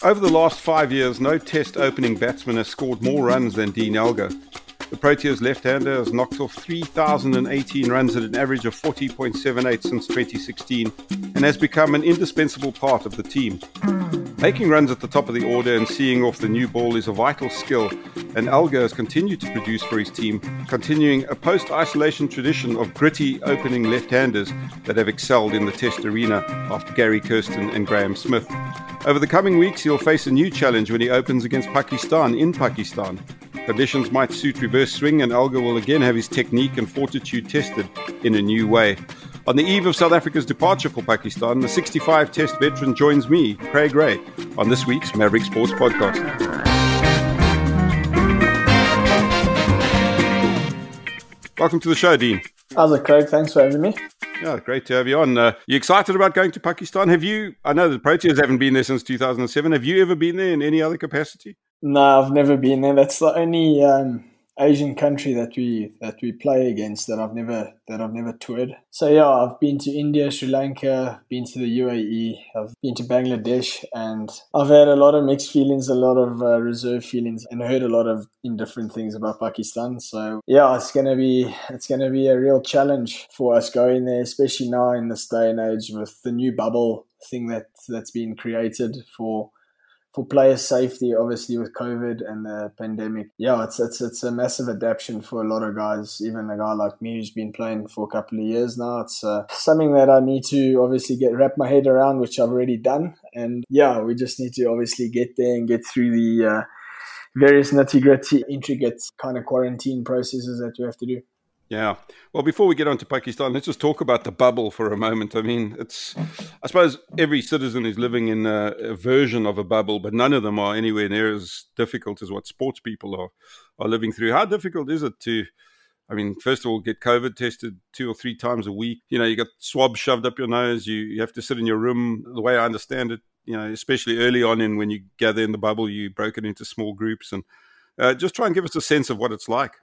Over the last five years, no test opening batsman has scored more runs than Dean Elgar. The Proteas left-hander has knocked off 3,018 runs at an average of 40.78 since 2016 and has become an indispensable part of the team. Making runs at the top of the order and seeing off the new ball is a vital skill, and Elgar has continued to produce for his team, continuing a post-isolation tradition of gritty opening left-handers that have excelled in the test arena after Gary Kirsten and Graeme Smith. Over the coming weeks, he'll face a new challenge when he opens against Pakistan in Pakistan. Conditions might suit reverse swing, and Elgar will again have his technique and fortitude tested in a new way. On the eve of South Africa's departure for Pakistan, the 65 Test veteran joins me, Craig Ray, on this week's Maverick Sports Podcast. Welcome to the show, Dean. How's it, Craig? Thanks for having me. Yeah, great to have you on. Uh, you excited about going to Pakistan? Have you? I know the Proteas haven't been there since 2007. Have you ever been there in any other capacity? No, I've never been there. That's the only um, Asian country that we that we play against that I've never that I've never toured. So yeah, I've been to India, Sri Lanka, been to the UAE, I've been to Bangladesh, and I've had a lot of mixed feelings, a lot of uh, reserve feelings, and heard a lot of indifferent things about Pakistan. So yeah, it's gonna be it's gonna be a real challenge for us going there, especially now in this day and age with the new bubble thing that that's been created for for player safety, obviously with COVID and the pandemic, yeah, it's it's it's a massive adaptation for a lot of guys. Even a guy like me who's been playing for a couple of years now, it's uh, something that I need to obviously get wrap my head around, which I've already done. And yeah, we just need to obviously get there and get through the uh, various nitty gritty, intricate kind of quarantine processes that we have to do. Yeah. Well, before we get on to Pakistan, let's just talk about the bubble for a moment. I mean, it's, I suppose every citizen is living in a, a, version of a bubble, but none of them are anywhere near as difficult as what sports people are, are living through. How difficult is it to, I mean, first of all, get COVID tested two or three times a week? You know, you got swabs shoved up your nose, you, you have to sit in your room. The way I understand it, you know, especially early on in when you gather in the bubble, you broke it into small groups and uh, just try and give us a sense of what it's like.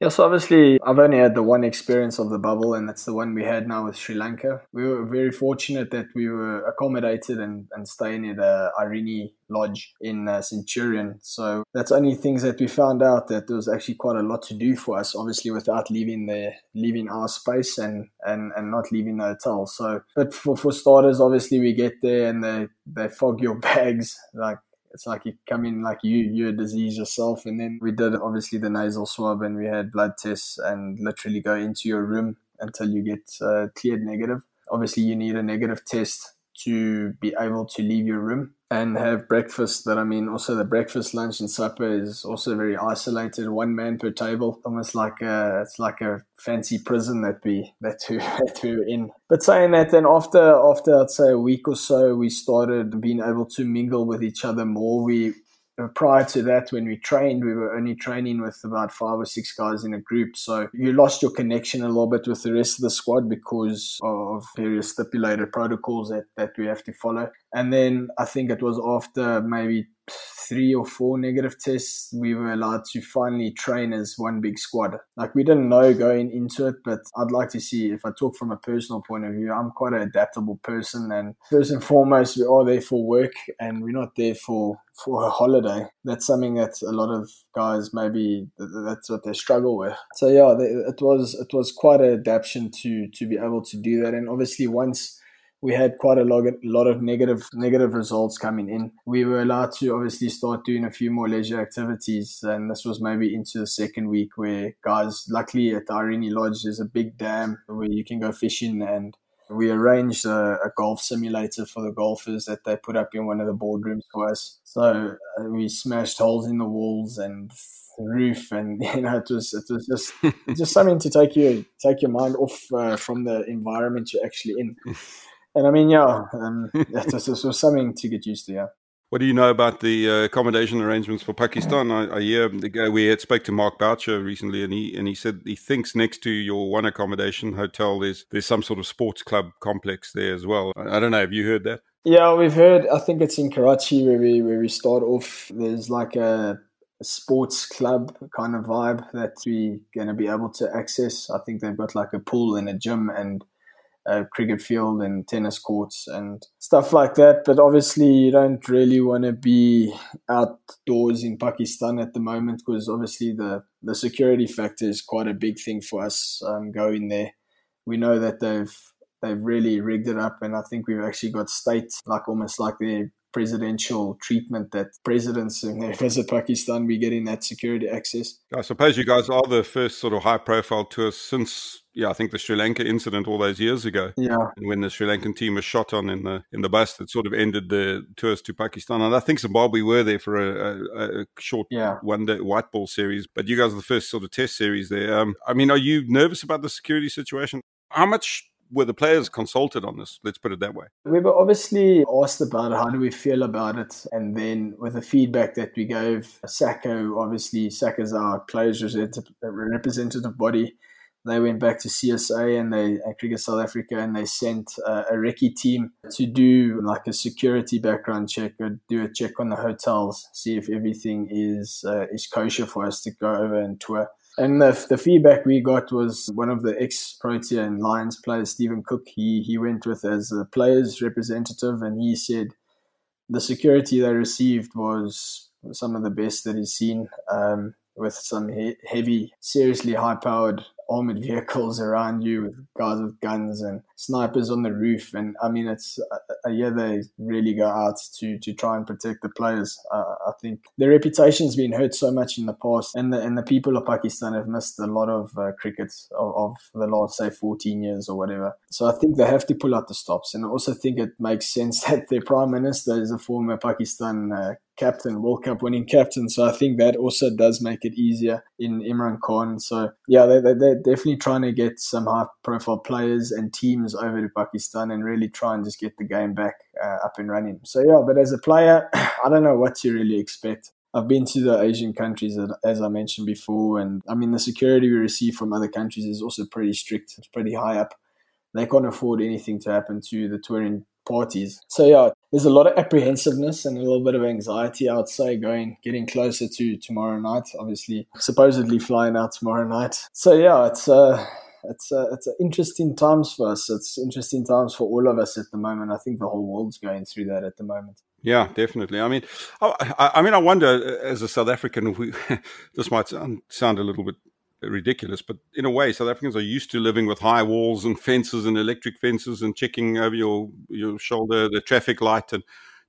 Yeah, so obviously I've only had the one experience of the bubble, and that's the one we had now with Sri Lanka. We were very fortunate that we were accommodated and, and staying at the Irene Lodge in uh, Centurion. So that's only things that we found out that there was actually quite a lot to do for us, obviously without leaving the leaving our space and, and, and not leaving the hotel. So, but for, for starters, obviously we get there and they, they fog your bags like it's like you come in like you you're a disease yourself and then we did obviously the nasal swab and we had blood tests and literally go into your room until you get uh, cleared negative. Obviously you need a negative test to be able to leave your room and have breakfast. But I mean, also the breakfast, lunch, and supper is also very isolated. One man per table, almost like a it's like a fancy prison that we that we that we were in. But saying that, then after after I'd say a week or so, we started being able to mingle with each other more. We prior to that, when we trained, we were only training with about five or six guys in a group. So you lost your connection a little bit with the rest of the squad because of various stipulated protocols that, that we have to follow. And then I think it was after maybe three or four negative tests, we were allowed to finally train as one big squad. Like we didn't know going into it, but I'd like to see if I talk from a personal point of view, I'm quite an adaptable person and first and foremost we are there for work and we're not there for for a holiday. That's something that a lot of guys maybe that's what they struggle with. So yeah, it was it was quite an adaptation to to be able to do that and obviously once we had quite a lot, a lot of negative negative results coming in. We were allowed to obviously start doing a few more leisure activities, and this was maybe into the second week where guys, luckily at the Irene Lodge, there's a big dam where you can go fishing and we arranged a, a, golf simulator for the golfers that they put up in one of the boardrooms for us. So uh, we smashed holes in the walls and roof, and you know it was it was just just something to take you take your mind off uh, from the environment you're actually in. And I mean, yeah, um, it's, it's, something to get used to. Yeah. What do you know about the uh, accommodation arrangements for Pakistan? I, I hear the we had spoke to Mark Boucher recently, and he and he said he thinks next to your one accommodation hotel, there's there's some sort of sports club complex there as well. I, I don't know. Have you heard that? Yeah, we've heard. I think it's in Karachi where we where we start off. There's like a, a sports club kind of vibe that we're going to be able to access. I think they've got like a pool and a gym and a cricket field and tennis courts and stuff like that. But obviously, you don't really want to be outdoors in Pakistan at the moment because obviously the, the security factor is quite a big thing for us um, going there. We know that they've they've really rigged it up, and I think we've actually got states like almost like the presidential treatment that presidents when they visit Pakistan be getting that security access. I suppose you guys are the first sort of high profile tour since yeah, I think the Sri Lanka incident all those years ago. Yeah. And when the Sri Lankan team was shot on in the in the bus that sort of ended the tours to Pakistan. And I think Zimbabwe were there for a, a, a short yeah. one day white ball series. But you guys are the first sort of test series there. Um, I mean, are you nervous about the security situation? How much were the players consulted on this? Let's put it that way. We were obviously asked about how do we feel about it, and then with the feedback that we gave, SACA, obviously SACA's our players representative body. They went back to CSA and they Cricket South Africa and they sent uh, a recce team to do like a security background check or do a check on the hotels, see if everything is uh, is kosher for us to go over and tour. And the, the feedback we got was one of the ex Protea and Lions players, Stephen Cook. He he went with as a players representative, and he said the security they received was some of the best that he's seen. Um, with some he- heavy, seriously high powered armored vehicles around you with guys with guns and snipers on the roof. And I mean, it's uh, yeah, they really go out to to try and protect the players. Uh, I think their reputation's been hurt so much in the past, and the and the people of Pakistan have missed a lot of uh, cricket of, of the last say 14 years or whatever. So I think they have to pull out the stops, and I also think it makes sense that their prime minister is a former Pakistan uh, captain, World Cup winning captain. So I think that also does make it easier in Imran Khan. So yeah, they, they, they're definitely trying to get some high profile players and teams over to Pakistan and really try and just get the game back uh, up and running. So yeah, but as a player, I don't know what to really expect. I've been to the Asian countries, as I mentioned before, and I mean, the security we receive from other countries is also pretty strict. It's pretty high up. They can't afford anything to happen to the touring parties. So yeah, there's a lot of apprehensiveness and a little bit of anxiety, I would say, going getting closer to tomorrow night. Obviously, supposedly flying out tomorrow night. So yeah, it's uh it's uh, it's interesting times for us. It's interesting times for all of us at the moment. I think the whole world's going through that at the moment. Yeah, definitely. I mean, I, I mean, I wonder as a South African, we, this might sound a little bit ridiculous. But in a way, South Africans are used to living with high walls and fences and electric fences and checking over your your shoulder the traffic light. And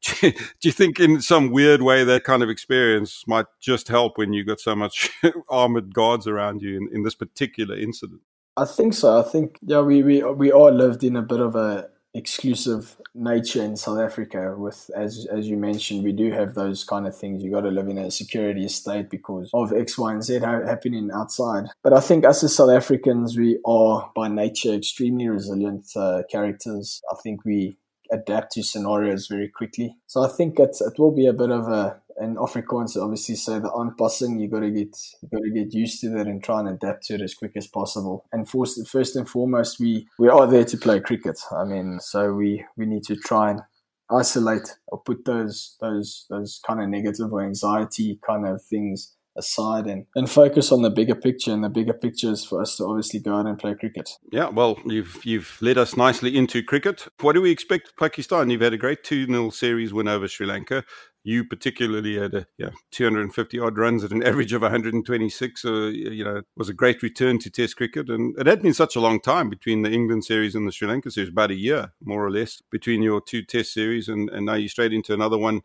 do you think, in some weird way, that kind of experience might just help when you've got so much armored guards around you in, in this particular incident? I think so. I think yeah, we we we all lived in a bit of a exclusive nature in South Africa. With as as you mentioned, we do have those kind of things. You got to live in a security state because of X, Y, and Z happening outside. But I think us as South Africans, we are by nature extremely resilient uh, characters. I think we adapt to scenarios very quickly. So I think it it will be a bit of a and Afrikaans obviously say the aanpassing. You got to get you got to get used to that and try and adapt to it as quick as possible. And first, first and foremost, we we are there to play cricket. I mean, so we we need to try and isolate or put those those those kind of negative or anxiety kind of things aside and, and focus on the bigger picture and the bigger picture is for us to obviously go out and play cricket. Yeah, well, you've you've led us nicely into cricket. What do we expect Pakistan? You've had a great 2-0 series win over Sri Lanka. You particularly had a yeah, 250 odd runs at an average of 126. So, uh, you know, it was a great return to Test cricket. And it had been such a long time between the England series and the Sri Lanka series, about a year, more or less, between your two Test series. And, and now you're straight into another one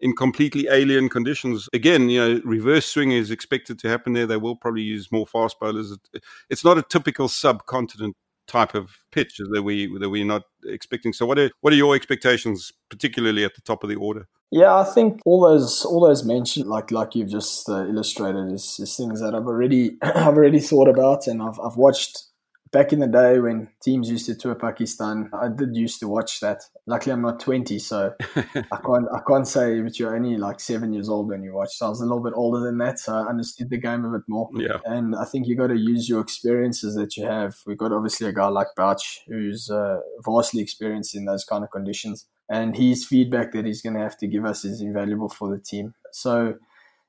in completely alien conditions. Again, you know, reverse swing is expected to happen there. They will probably use more fast bowlers. It's not a typical subcontinent type of pitch that we that we're not expecting. So, what are what are your expectations, particularly at the top of the order? Yeah, I think all those all those mentioned, like like you've just uh, illustrated, is, is things that I've already I've already thought about, and I've I've watched back in the day when teams used to tour Pakistan, I did used to watch that. Luckily, I'm not 20, so I can't I can't say that you're only like seven years old when you watch. So I was a little bit older than that, so I understood the game a bit more. Yeah, and I think you got to use your experiences that you have. We've got obviously a guy like Bouch who's uh, vastly experienced in those kind of conditions, and his feedback that he's going to have to give us is invaluable for the team. So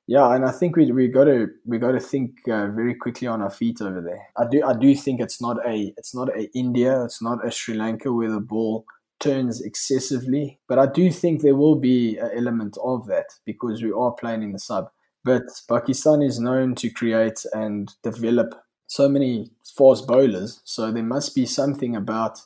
Yeah, and I think we we got to we got to think uh, very quickly on our feet over there. I do I do think it's not a it's not a India, it's not a Sri Lanka where the ball turns excessively, but I do think there will be an element of that because we are playing in the sub. But Pakistan is known to create and develop so many fast bowlers, so there must be something about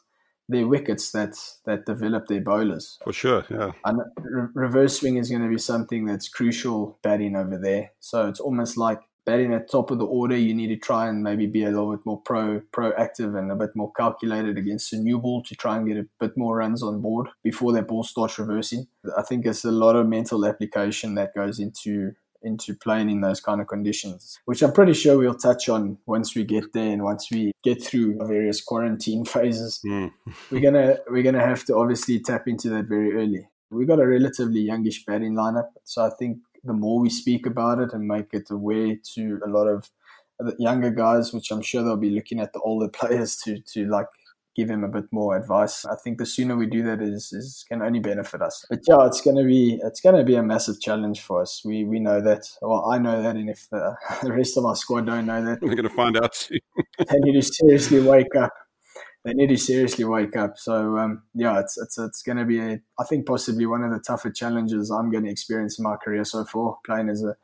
their wickets that that develop their bowlers. For sure, yeah. And re- reverse swing is going to be something that's crucial batting over there. So it's almost like batting at top of the order. You need to try and maybe be a little bit more pro proactive and a bit more calculated against a new ball to try and get a bit more runs on board before that ball starts reversing. I think it's a lot of mental application that goes into into playing in those kind of conditions, which I'm pretty sure we'll touch on once we get there and once we get through various quarantine phases. Mm. we're gonna we're gonna have to obviously tap into that very early. We've got a relatively youngish batting lineup, so I think the more we speak about it and make it aware to a lot of younger guys, which I'm sure they'll be looking at the older players to to like give him a bit more advice. I think the sooner we do that is is can only benefit us. But yeah, it's gonna be it's gonna be a massive challenge for us. We we know that. Well, I know that, and if the, the rest of our squad don't know that, we're gonna find out soon. they need to seriously wake up. They need to seriously wake up. So um, yeah, it's it's it's going to be a, I think possibly one of the tougher challenges I'm going to experience in my career so far, playing as a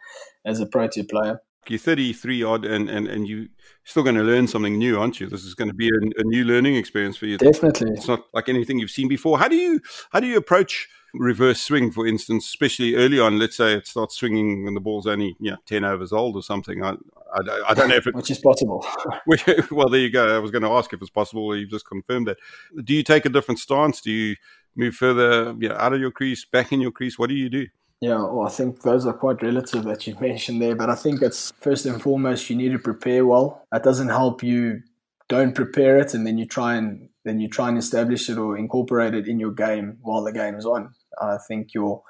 as a Protea player you're 33 odd and, and, and you're still going to learn something new, aren't you? This is going to be a, a, new learning experience for you. Definitely. It's not like anything you've seen before. How do you, how do you approach reverse swing, for instance, especially early on? Let's say it starts swinging when the ball's only, yeah, 10 overs old or something. I, I, I don't know if it... Which is possible. well, there you go. I was going to ask if it's possible. You've just confirmed that. Do you take a different stance? Do you move further you know, out of your crease, back in your crease? What do you do? Yeah, well, I think those are quite relative that you've mentioned there, but I think it's first and foremost you need to prepare well. That doesn't help you don't prepare it and then you try and then you try and establish it or incorporate it in your game while the game is on. I think your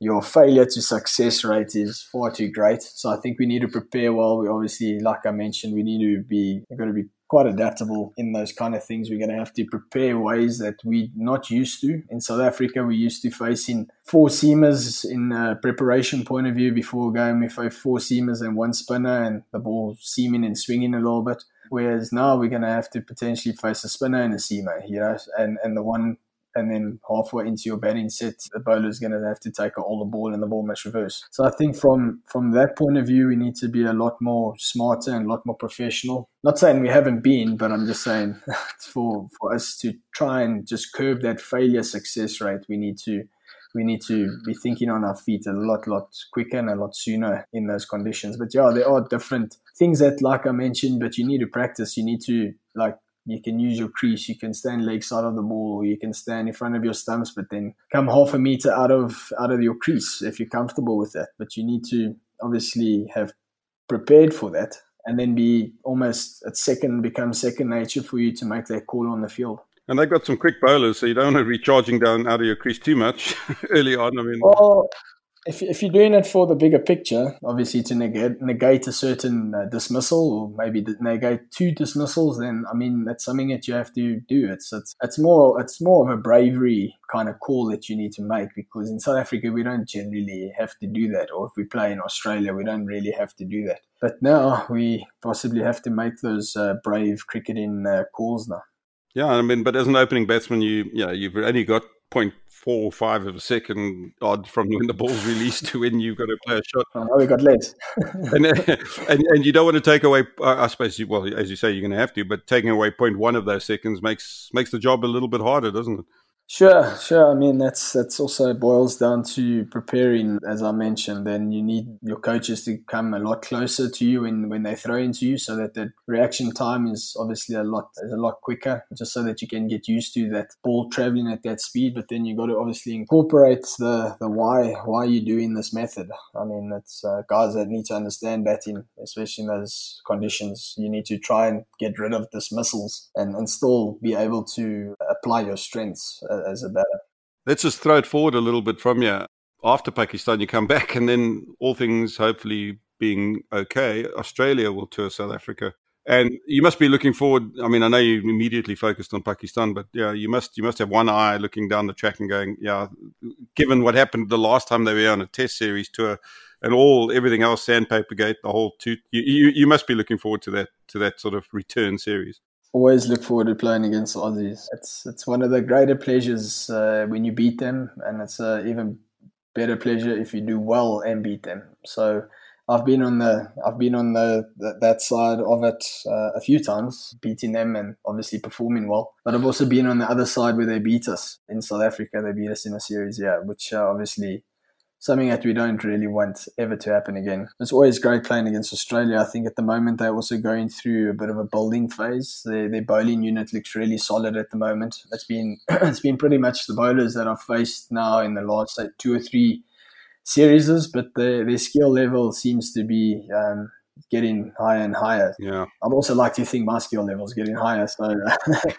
your failure to success rate is far too great. So I think we need to prepare well. We obviously, like I mentioned, we need to be got to be quite adaptable in those kind of things. We're going to have to prepare ways that we're not used to. In South Africa, we used to facing four seamers in a preparation point of view before going. We face four seamers and one spinner, and the ball seaming and swinging a little bit. Whereas now we're going to have to potentially face a spinner and a seamer, you know, and, and the one and then halfway into your batting set, the bowler is going to have to take all the ball and the ball must reverse. So I think from from that point of view, we need to be a lot more smarter and a lot more professional. Not saying we haven't been, but I'm just saying for for us to try and just curb that failure success rate, we need to we need to be thinking on our feet a lot, lot quicker and a lot sooner in those conditions. But yeah, there are different things that, like I mentioned, but you need to practice. You need to like you can use your crease, you can stand leg side of the ball, or you can stand in front of your stumps, but then come half a meter out of out of your crease if you're comfortable with that. But you need to obviously have prepared for that and then be almost at second become second nature for you to make that call on the field. And they've got some quick bowlers, so you don't want to be charging down out of your crease too much early on. I mean, well, if, if you're doing it for the bigger picture, obviously to negate, negate a certain uh, dismissal or maybe negate two dismissals, then I mean that's something that you have to do. It's it's it's more it's more of a bravery kind of call that you need to make because in South Africa we don't generally have to do that, or if we play in Australia we don't really have to do that. But now we possibly have to make those uh, brave cricketing uh, calls now. Yeah, I mean, but as an opening batsman, you yeah you've only got point four or five of a second odd from when the ball's released to when you've got to play a shot. Oh, we got less. and, and, and you don't want to take away. I suppose, you, well, as you say, you're going to have to, but taking away point one of those seconds makes makes the job a little bit harder, doesn't it? Sure, sure. I mean, that's that's also boils down to preparing, as I mentioned. Then you need your coaches to come a lot closer to you when, when they throw into you, so that the reaction time is obviously a lot is a lot quicker, just so that you can get used to that ball traveling at that speed. But then you got to obviously incorporate the the why why you doing this method. I mean, it's uh, guys that need to understand batting, especially in those conditions. You need to try and get rid of dismissals and, and still be able to apply your strengths as a batter. Let's just throw it forward a little bit from you. After Pakistan, you come back, and then all things hopefully being okay, Australia will tour South Africa. And you must be looking forward. I mean, I know you immediately focused on Pakistan, but yeah, you must you must have one eye looking down the track and going, yeah. Given what happened the last time they were on a Test series tour, and all everything else, Sandpaper Gate, the whole two. You, you, you must be looking forward to that to that sort of return series. Always look forward to playing against Aussies. It's it's one of the greater pleasures uh, when you beat them, and it's an even better pleasure if you do well and beat them. So I've been on the I've been on the, the that side of it uh, a few times, beating them and obviously performing well. But I've also been on the other side where they beat us in South Africa. They beat us in a series, yeah, which uh, obviously something that we don't really want ever to happen again. It's always great playing against Australia. I think at the moment they're also going through a bit of a building phase. Their, their bowling unit looks really solid at the moment. It's been it's been pretty much the bowlers that I've faced now in the last like, two or three series, but the, their skill level seems to be um, getting higher and higher. Yeah. I'd also like to think my skill level is getting higher. So,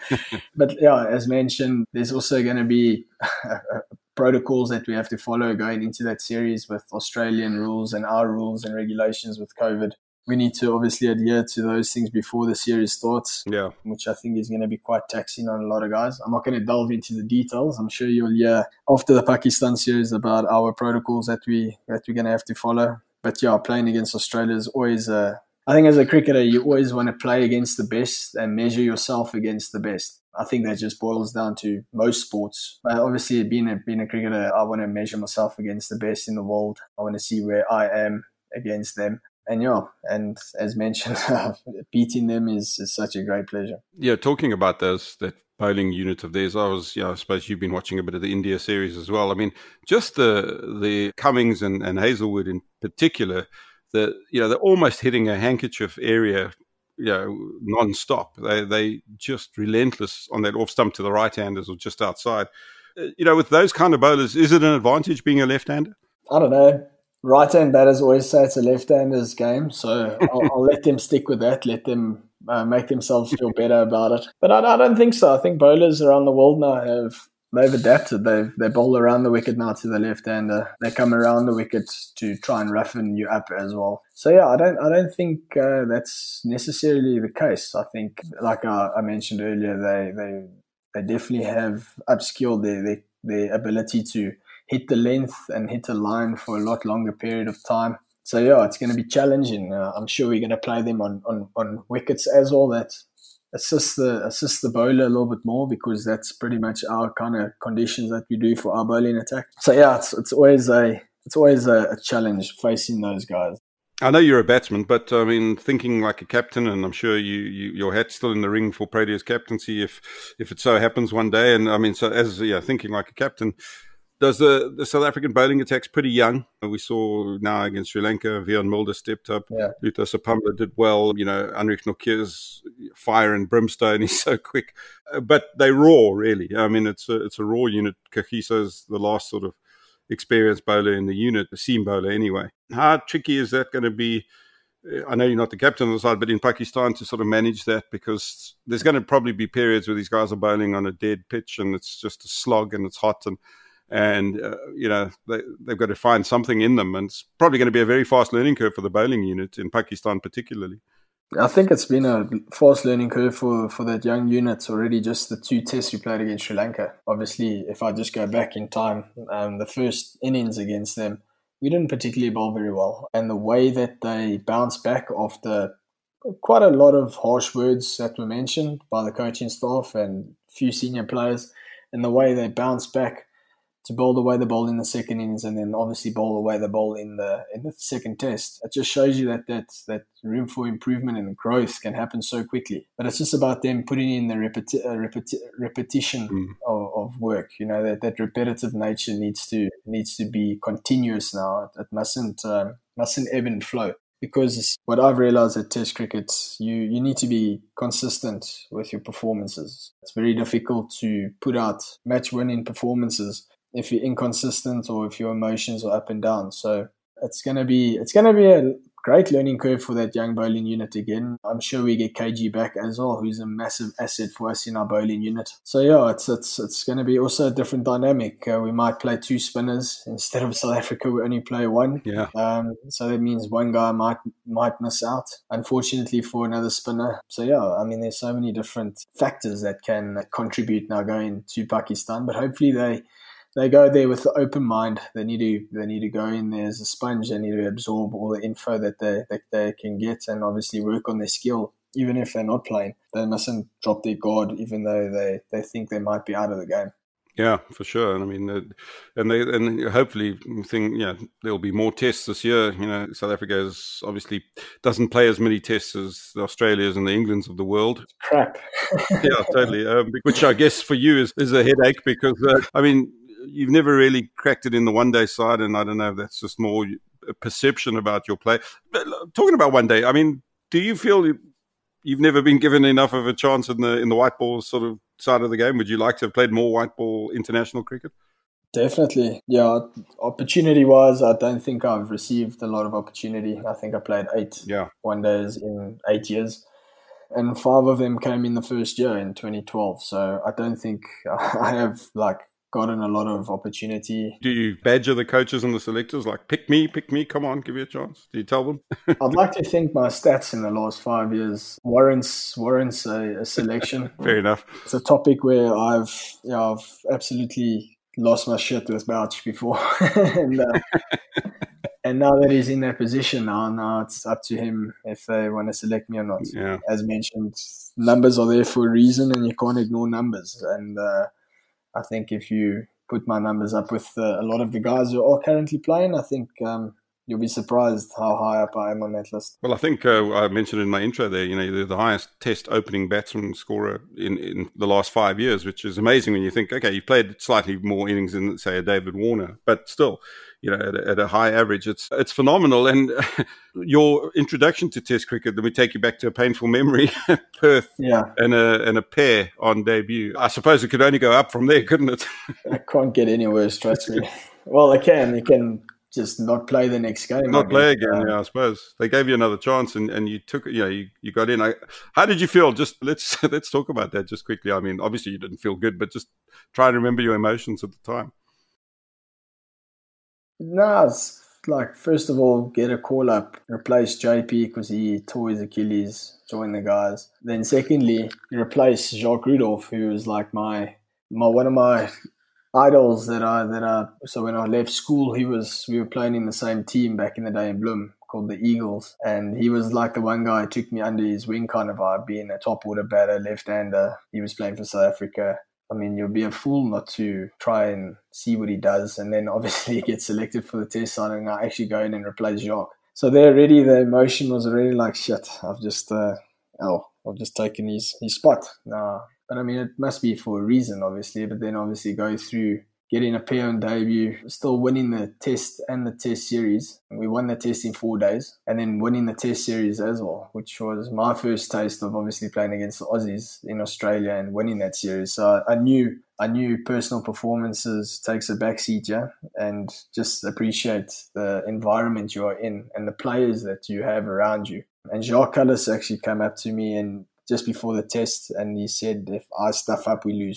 but yeah, as mentioned, there's also going to be protocols that we have to follow going into that series with Australian rules and our rules and regulations with COVID we need to obviously adhere to those things before the series starts. Yeah. Which I think is going to be quite taxing on a lot of guys. I'm not going to delve into the details. I'm sure you'll hear after the Pakistan series about our protocols that we that we're going to have to follow. But yeah, playing against Australia is always a. I think as a cricketer, you always want to play against the best and measure yourself against the best. I think that just boils down to most sports. But obviously, being a being a cricketer, I want to measure myself against the best in the world. I want to see where I am against them and yeah, and as mentioned, beating them is, is such a great pleasure. Yeah, talking about those that bowling unit of theirs, I was, yeah, I suppose you've been watching a bit of the India series as well. I mean, just the the Cummins and, and Hazlewood in particular, the you know they're almost hitting a handkerchief area, you know, non-stop. They they just relentless on that off stump to the right handers or just outside. Uh, you know, with those kind of bowlers, is it an advantage being a left-hander? I don't know right hand batters always say it's a left hander's game, so I'll, I'll, let them stick with that. Let them uh, make themselves feel better about it. But I, I, don't think so. I think bowlers around the world now have they've adapted. They they bowl around the wicket now to the left hander. They come around the wicket to try and roughen you up as well. So yeah, I don't I don't think uh, that's necessarily the case. I think, like I, I mentioned earlier, they they they definitely have upskilled their, their their ability to hit the length and hit the line for a lot longer period of time. So yeah, it's going to be challenging. Uh, I'm sure we're going to play them on, on, on wickets as well. That assist the assist the bowler a little bit more because that's pretty much our kind of conditions that we do for our bowling attack. So yeah, it's it's always a it's always a, a challenge facing those guys. I know you're a batsman, but I mean, thinking like a captain, and I'm sure you, you your hat's still in the ring for Proteas captaincy if if it so happens one day. And I mean, so as yeah, thinking like a captain, does the, the South African bowling attack's pretty young. We saw now against Sri Lanka, Wiaan Mulder stepped up. Yeah. Sipamla did well. You know, Anrich Nortje's fire and brimstone. He's so quick. Uh, but they raw, really. I mean, it's a, it's a raw unit. Kagiso's the last sort of experienced bowler in the unit, the seam bowler anyway. How tricky is that going to be? I know you're not the captain of the side, but in Pakistan to sort of manage that because there's going to probably be periods where these guys are bowling on a dead pitch and it's just a slog and it's hot and and uh, you know they, they've got to find something in them, and it's probably going to be a very fast learning curve for the bowling unit in Pakistan, particularly. I think it's been a fast learning curve for, for that young unit already. Just the two tests we played against Sri Lanka. Obviously, if I just go back in time, um, the first innings against them, we didn't particularly bowl very well, and the way that they bounced back after quite a lot of harsh words that were mentioned by the coaching staff and few senior players, and the way they bounced back to bowl away the ball in the second innings and then obviously bowl away the ball in the in the second test. It just shows you that that that room for improvement and growth can happen so quickly. But it's just about them putting in the repeti- uh, repeti- repetition mm. of, of, work. You know that that repetitive nature needs to needs to be continuous now. It, it mustn't um, mustn't ebb and flow. Because what I've realized at Test cricket, you, you need to be consistent with your performances. It's very difficult to put out match winning performances if you're inconsistent or if your emotions are up and down. So it's gonna be it's gonna be a great learning curve for that young bowling unit again. I'm sure we get KG back as well, who's a massive asset for us in our bowling unit. So yeah, it's it's it's going to be also a different dynamic. Uh, we might play two spinners instead of South Africa. We only play one. Yeah. Um, so that means one guy might might miss out, unfortunately for another spinner. So yeah, I mean, there's so many different factors that can contribute now going to Pakistan, but hopefully they they go there with the open mind. They need to they need to go in there as a sponge. They need to absorb all the info that they that they can get, and obviously work on their skill. Even if they're not playing, they mustn't drop their guard, even though they, they think they might be out of the game. Yeah, for sure. And I mean, uh, and they and hopefully, think yeah, there'll be more tests this year. You know, South Africa is obviously doesn't play as many tests as the Australias and the Englands of the world. Crap. yeah, totally. Um, which I guess for you is is a headache because uh, I mean, you've never really cracked it in the one day side, and I don't know if that's just more perception about your play. But talking about one day, I mean, do you feel you've never been given enough of a chance in the in the white ball sort of side of the game? Would you like to have played more white ball international cricket? Definitely. Yeah. Opportunity wise, I don't think I've received a lot of opportunity. I think I played eight yeah. one days in eight years. And five of them came in the first year in 2012. So I don't think I have like gotten a lot of opportunity. Do you badger the coaches and the selectors like pick me, pick me, come on, give me a chance? Do you tell them? I'd like to think my stats in the last five years warrants warrants a, a selection. Fair enough. It's a topic where I've yeah, I've absolutely lost my shit with Bouch before. and, uh, and now that he's in that position now, now it's up to him if they want to select me or not. Yeah. As mentioned, numbers are there for a reason, and you can't ignore numbers. And uh, I think if you put my numbers up with uh, a lot of the guys who are currently playing, I think um, you'll be surprised how high up I am on that list. Well, I think uh, I mentioned in my intro there, you know, they're the highest test opening batsman scorer in, in the last five years, which is amazing when you think, okay, you've played slightly more innings than, say, a David Warner, but still, you know, at a, at a high average, it's it's phenomenal. And your introduction to Test cricket, let me take you back to a painful memory, Perth, yeah, and a and a pair on debut. I suppose it could only go up from there, couldn't it? I can't get any worse, trust me. well, I can. You can just not play the next game. Not play again, um, yeah. I suppose they gave you another chance, and, and you took, you know, you, you got in. I, how did you feel? Just let's let's talk about that just quickly. I mean, obviously you didn't feel good, but just try and remember your emotions at the time. No, it's like first of all, get a call up, replace JP because he tore his Achilles, join the guys. Then secondly, replace Jacques Rudolph, who was like my my one of my idols that I that I so when I left school he was we were playing in the same team back in the day in Bloem called the Eagles. And he was like the one guy who took me under his wing kind of vibe being a top order batter left hander he was playing for South Africa. I mean you'll be a fool not to try and see what he does. And then obviously he gets selected for the test side and I actually go in and replace Jacques. So there already the emotion was already like shit I've just uh, oh I've just taken his his spot. Now but I mean, it must be for a reason, obviously. But then obviously go through getting a pair on debut, still winning the test and the test series. We won the test in four days and then winning the test series as well, which was my first taste of obviously playing against the Aussies in Australia and winning that series. So I knew I knew personal performances takes a backseat, yeah, and just appreciate the environment you are in and the players that you have around you. And Jacques Kallis actually came up to me and just before the test, and he said, "If I stuff up, we lose."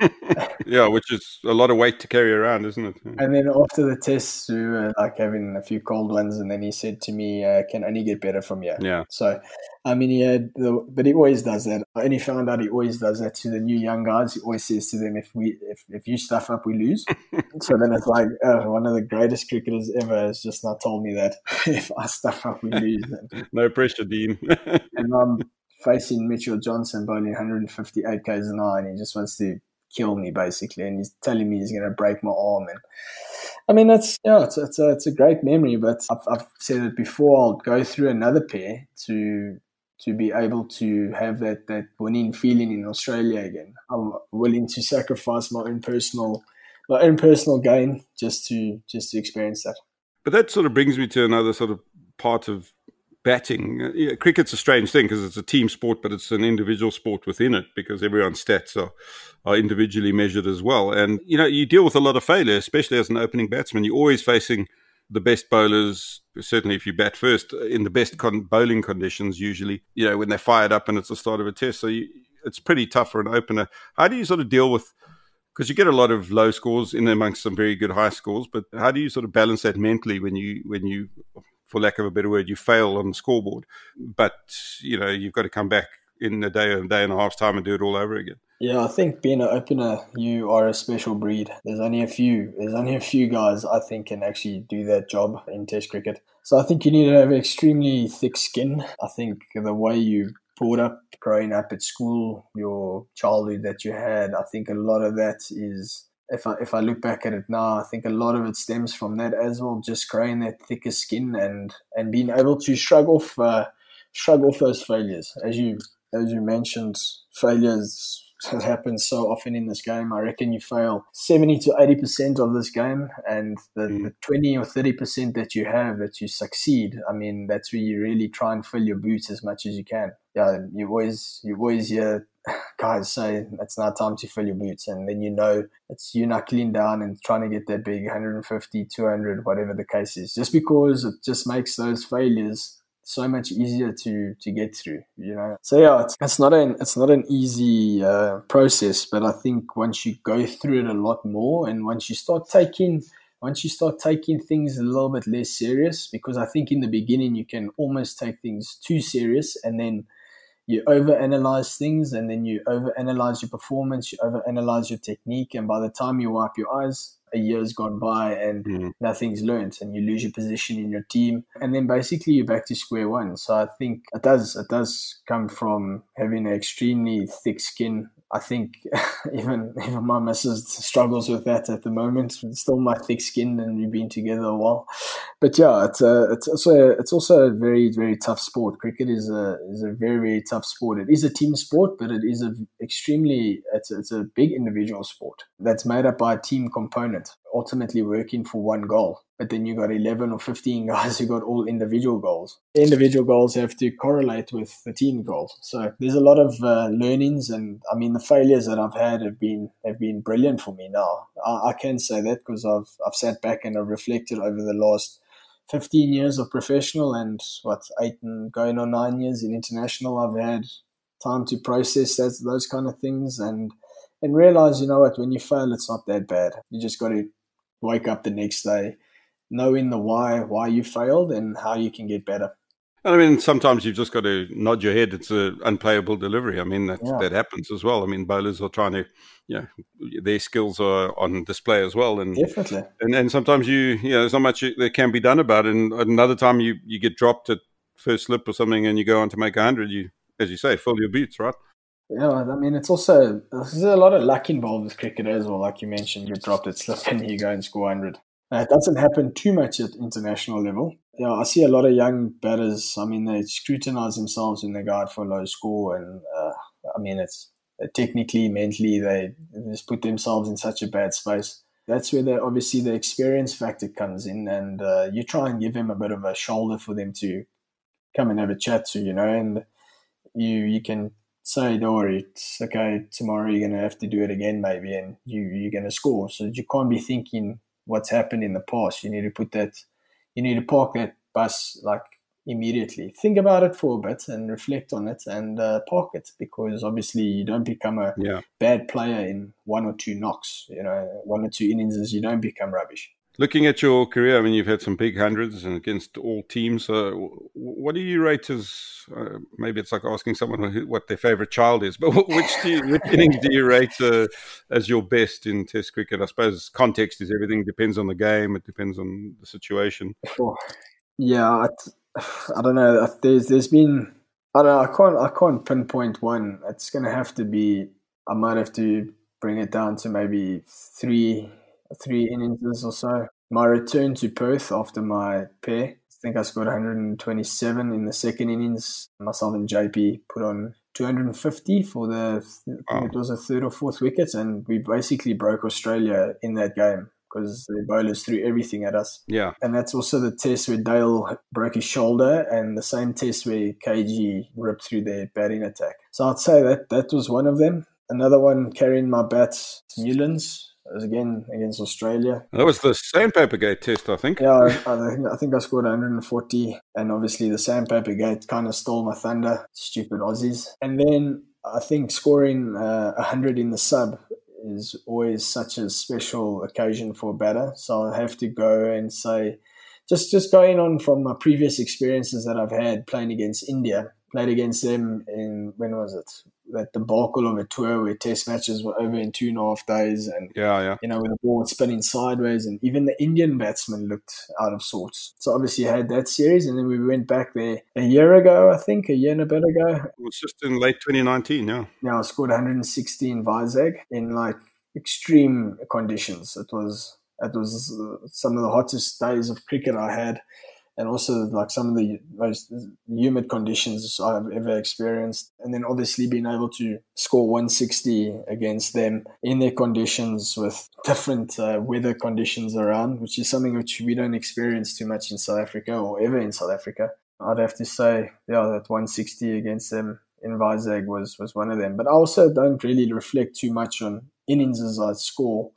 yeah, which is a lot of weight to carry around, isn't it? And then after the test, we were like having a few cold ones, and then he said to me, uh, "Can only get better from here." Yeah. So, I mean, he had, the, but he always does that. I only found out he always does that to the new young guys. He always says to them, "If we, if, if you stuff up, we lose." so then it's like uh, one of the greatest cricketers ever has just not told me that if I stuff up, we lose. no pressure, Dean. and um, facing Mitchell Johnson bowling 158 k's an hour, and he just wants to kill me basically, and he's telling me he's going to break my arm. And I mean, that's yeah, it's it's a, it's a great memory. But I've, I've said it before. I'll go through another pair to to be able to have that that winning feeling in Australia again. I'm willing to sacrifice my own personal my own personal gain just to just to experience that. But that sort of brings me to another sort of part of batting. Yeah, cricket's a strange thing because it's a team sport, but it's an individual sport within it because everyone's stats are, are individually measured as well. And, you know, you deal with a lot of failure, especially as an opening batsman. You're always facing the best bowlers, certainly if you bat first, in the best con- bowling conditions, usually, you know, when they're fired up and it's the start of a test. So you, it's pretty tough for an opener. How do you sort of deal with because you get a lot of low scores in amongst some very good high scores. But how do you sort of balance that mentally when you when you for lack of a better word, you fail on the scoreboard. But you know you've got to come back in a day, a day and a half's time, and do it all over again. Yeah, I think being an opener, you are a special breed. There's only a few. There's only a few guys I think can actually do that job in Test cricket. So I think you need to have extremely thick skin. I think the way you brought up growing up at school, your childhood that you had, I think a lot of that is if I if I look back at it now, I think a lot of it stems from that as well. Just growing that thicker skin and and being able to shrug off uh, shrug off those failures, as you as you mentioned, failures that happens so often in this game. I reckon you fail 70 to 80% of this game, and the, mm. the 20 or 30% that you have that you succeed, I mean, that's where you really try and fill your boots as much as you can. Yeah, you always, you always hear guys say it's now time to fill your boots, and then you know it's you knuckling down and trying to get that big 150, 200, whatever the case is, just because it just makes those failures so much easier to to get through you know? So yeah it's, it's not an it's not an easy uh, process but i think once you go through it a lot more and once you start taking once you start taking things a little bit less serious because i think in the beginning you can almost take things too serious and then you overanalyze things and then you overanalyze your performance you overanalyze your technique and by the time you wipe your eyes a year's gone by and mm. nothing's learned and you lose your position in your team and then basically you're back to square one so i think it does it does come from having an extremely thick skin I think even even my missus struggles with that at the moment. It's still my thick skin, and we've been together a while. But yeah, it's a, it's also it's also a very very tough sport. Cricket is a is a very very tough sport. It is a team sport, but it is a extremely it's a, it's a big individual sport that's made up by a team component, ultimately working for one goal but then you got 11 or 15 guys who got all individual goals. Individual goals have to correlate with the team goals. So there's a lot of uh, learnings, and I mean the failures that I've had have been have been brilliant for me. Now I, I can say that because I've I've sat back and I've reflected over the last 15 years of professional and what eight and going on nine years in international. I've had time to process that, those kind of things and and realize you know what when you fail it's not that bad. You just got to wake up the next day knowing the why why you failed and how you can get better. I mean, sometimes you've just got to nod your head. It's an unplayable delivery. I mean, that yeah. that happens as well. I mean, bowlers are trying to, you know, their skills are on display as well. And definitely. And and sometimes you, you know, there's not much that can be done about it. And another time you you get dropped at first slip or something, and you go on to make a hundred. You, as you say, fill your boots, right? Yeah, I mean, it's also there's a lot of luck involved with cricket as well. Like you mentioned, you dropped it slip and you go and score hundred. Uh, it doesn't happen too much at international level. Yeah, I see a lot of young batters. I mean, they scrutinize themselves they go out for a low score, and uh, I mean, it's uh, technically, mentally, they just put themselves in such a bad space. That's where the, obviously the experience factor comes in, and uh, you try and give them a bit of a shoulder for them to come and have a chat to, you know, and you you can say, don't worry, it's okay. Tomorrow you're gonna have to do it again, maybe, and you you're gonna score. So you can't be thinking what's happened in the past. You need to put that, you need to park that bus like immediately. Think about it for a bit and reflect on it and uh, park it because obviously you don't become a yeah. bad player in one or two knocks. You know, one or two innings, is you don't become rubbish. Looking at your career, I mean, you've had some big hundreds and against all teams. Uh, what do you rate as? Uh, maybe it's like asking someone who, what their favorite child is, but which, you, which innings do you rate uh, as your best in Test cricket? I suppose context is everything. Depends on the game. It depends on the situation. Yeah, I, I don't know. There's there's been I don't know. I can't I can't pinpoint one. It's gonna have to be. I might have to bring it down to maybe three three innings or so. My return to Perth after my pair, I think I scored 127 in the second innings. Myself and JP put on 250 for the, I think it was a third or fourth wicket, and we basically broke Australia in that game because the bowlers threw everything at us. Yeah. And that's also the test where Dale broke his shoulder and the same test where KG ripped through their batting attack. So I'd say that that was one of them. Another one carrying my bat, Newlands was again against Australia. That was the Sandpaper Gate test, I think. Yeah, I, think, I think I scored 140, and obviously the Sandpaper Gate kind of stole my thunder. Stupid Aussies. And then I think scoring uh, 100 in the sub is always such a special occasion for a batter. So I have to go and say, just just going on from my previous experiences that I've had playing against India, played against them in when was it? That debacle of a tour where test matches were over in two and a half days, and yeah, yeah, you know, with the ball was spinning sideways, and even the Indian batsman looked out of sorts. So obviously, you had that series, and then we went back there a year ago, I think, a year and a bit ago. It was just in late 2019, yeah. Yeah, I scored 116 Vizag in like extreme conditions. It was it was uh, some of the hottest days of cricket I had and also like some of the most humid conditions I've ever experienced. And then obviously being able to score 160 against them in their conditions with different uh, weather conditions around, which is something which we don't experience too much in South Africa or ever in South Africa. I'd have to say, yeah, that 160 against them in Vizag was, was one of them. But I also don't really reflect too much on innings as I score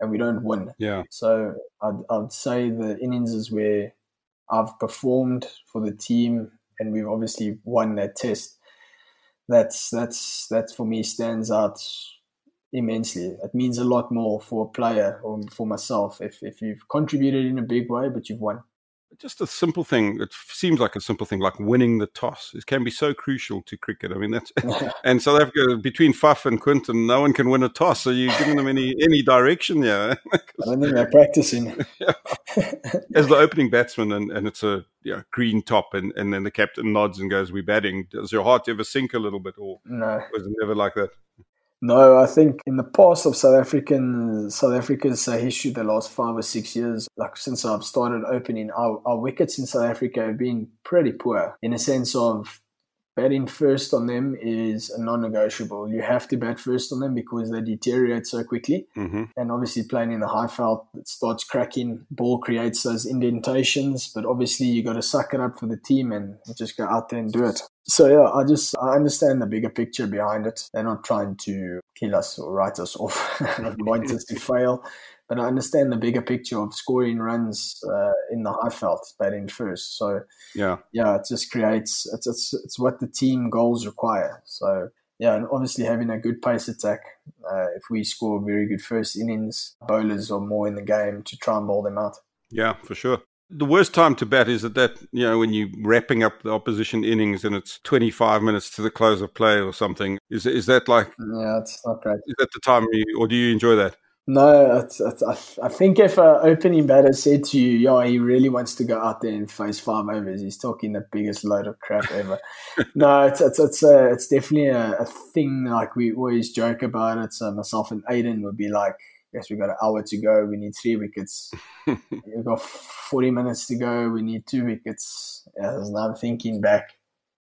and we don't win. Yeah. So I'd, I'd say the innings is where I've performed for the team and we've obviously won that test. That's that's that for me stands out immensely. It means a lot more for a player or for myself if if you've contributed in a big way but you've won just a simple thing. It seems like a simple thing, like winning the toss. It can be so crucial to cricket. I mean, that's and South Africa between Faf and Quinton, no one can win a toss. So you're giving them any any direction, yeah. I don't think they're practicing. yeah. As the opening batsman, and, and it's a you know, green top, and, and then the captain nods and goes, "We're batting." Does your heart ever sink a little bit, or no? Was it never like that? No, I think in the past of South African South Africa's history, the last five or six years, like since I've started opening, our, our wickets in South Africa have been pretty poor in a sense of batting first on them is a non-negotiable. You have to bat first on them because they deteriorate so quickly. Mm-hmm. And obviously, playing in the Highveld, it starts cracking. Ball creates those indentations, but obviously, you got to suck it up for the team and just go out there and do it. So yeah, I just I understand the bigger picture behind it. They're not trying to kill us or write us off, not want us to fail. But I understand the bigger picture of scoring runs uh, in the Highveld batting first. So yeah, yeah, it just creates it's it's it's what the team goals require. So yeah, and obviously having a good pace attack. Uh, if we score very good first innings, bowlers are more in the game to try and bowl them out. Yeah, for sure. The worst time to bat is at that, you know, when you're wrapping up the opposition innings and it's 25 minutes to the close of play or something. Is is that like? Yeah, it's not great. Is that the time, you, or do you enjoy that? No, it's, it's, I think if an opening batter said to you, yo, he really wants to go out there and face five overs," he's talking the biggest load of crap ever. no, it's it's it's, a, it's definitely a, a, thing. Like we always joke about it. So myself and Aiden would be like, "Yes, we've got an hour to go. We need three wickets. We've got forty minutes to go. We need two wickets." Yeah, and I'm thinking back,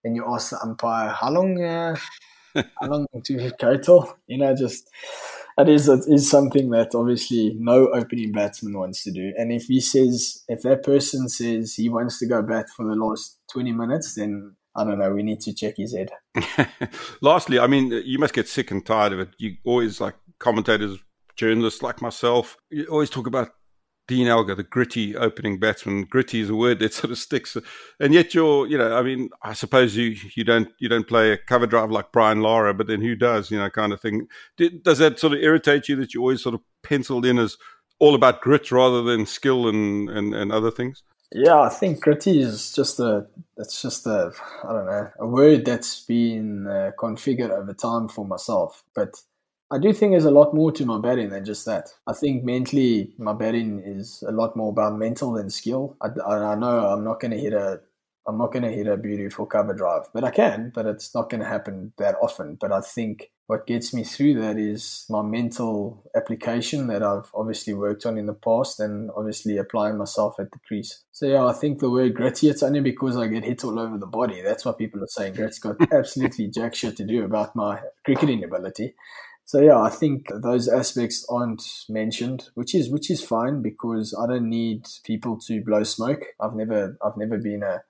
and you ask the umpire, "How long? Uh, how long to hit total?" You know, just that is is something that obviously no opening batsman wants to do. And if he says, if that person says he wants to go bat for the last twenty minutes, then I don't know. We need to check his head. Lastly, I mean, you must get sick and tired of it. You always like commentators, journalists like myself. You always talk about Dean Elgar, the gritty opening batsman. Gritty is a word that sort of sticks, and yet you're, you know, I mean, I suppose you you don't you don't play a cover drive like Brian Lara, but then who does, you know, kind of thing. Does that sort of irritate you that you always sort of penciled in as all about grit rather than skill and and, and other things? Yeah, I think gritty is just a it's just a I don't know a word that's been uh, configured over time for myself, but I do think there's a lot more to my batting than just that. I think mentally, my batting is a lot more about mental than skill. I, I, know I'm not going to hit a I'm not going to hit a beautiful cover drive, but I can. But it's not going to happen that often. But I think what gets me through that is my mental application that I've obviously worked on in the past, and obviously applying myself at the crease. So yeah, I think the word gritty. It's only because I get hit all over the body. That's what people are saying. Grit's got absolutely jack shit to do about my cricketing ability. So yeah, I think those aspects aren't mentioned, which is which is fine because I don't need people to blow smoke. I've never I've never been a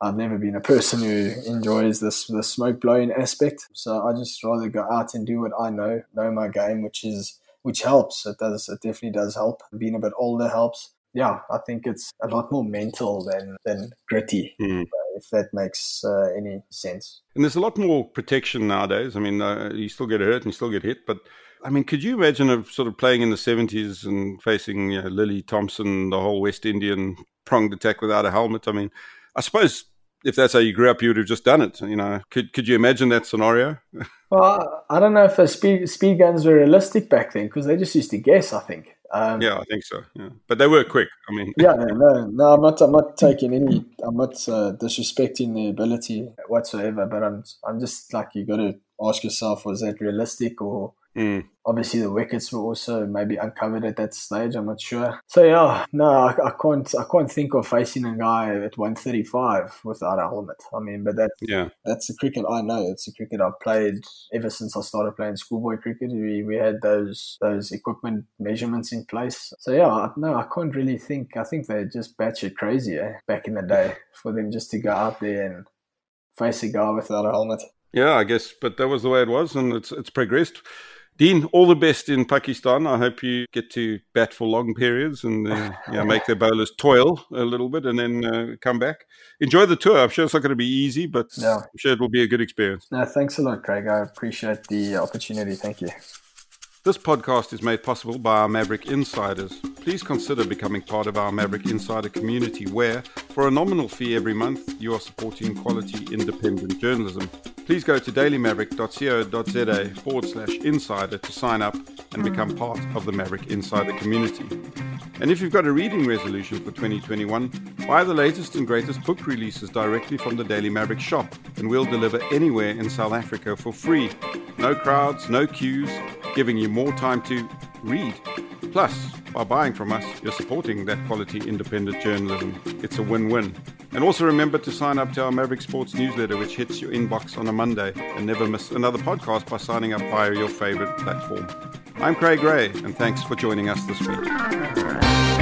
I've never been a person who enjoys this the smoke blowing aspect. So I just rather go out and do what I know, know my game, which is which helps. It does it definitely does help. Being a bit older helps. Yeah, I think it's a lot more mental than than gritty. Mm if that makes uh, any sense. And there's a lot more protection nowadays. I mean, uh, you still get hurt and you still get hit, but I mean, could you imagine a sort of playing in the 70s and facing you know, Lillee Thomson, the whole West Indian pronged attack without a helmet? I mean, I suppose if that's how you grew up, you would have just done it. You know, could could you imagine that scenario? well, I don't know if the speed speed guns were realistic back then because they just used to guess. I think. Um, yeah, I think so. Yeah, but they were quick. I mean, yeah, no, no, I'm not. I'm not taking any. I'm not uh, disrespecting the ability whatsoever. But I'm. I'm just like you got to ask yourself: was that realistic or Mm. Obviously, the wickets were also maybe uncovered at that stage. I'm not sure. So yeah, no, I, I can't. I can't think of facing a guy at 135 without a helmet. I mean, but that yeah, that's the cricket I know. It's the cricket I've played ever since I started playing schoolboy cricket. We we had those those equipment measurements in place. So yeah, no, I can't really think. I think they're just batshit crazy eh, back in the day for them just to go out there and face a guy without a helmet. Yeah, I guess, but that was the way it was, and it's it's progressed. Dean, all the best in Pakistan. I hope you get to bat for long periods and uh, yeah, make their bowlers toil a little bit and then uh, come back. Enjoy the tour. I'm sure it's not going to be easy, but. I'm sure it will be a good experience. No, thanks a lot, Craig. I appreciate the opportunity. Thank you. This podcast is made possible by our Maverick Insiders. Please consider becoming part of our Maverick Insider community where, for a nominal fee every month, you are supporting quality independent journalism. Please go to dailymaverick.co.za forward slash insider to sign up and become part of the Maverick Insider community. And if you've got a reading resolution for 2021, buy the latest and greatest book releases directly from the Daily Maverick shop, and we'll deliver anywhere in South Africa for free. No crowds, no queues, giving you more time to read. Plus, by buying from us, you're supporting that quality independent journalism. It's a win win. And also remember to sign up to our Maverick Sports newsletter, which hits your inbox on a Monday, and never miss another podcast by signing up via your favorite platform. I'm Craig Ray, and thanks for joining us this week.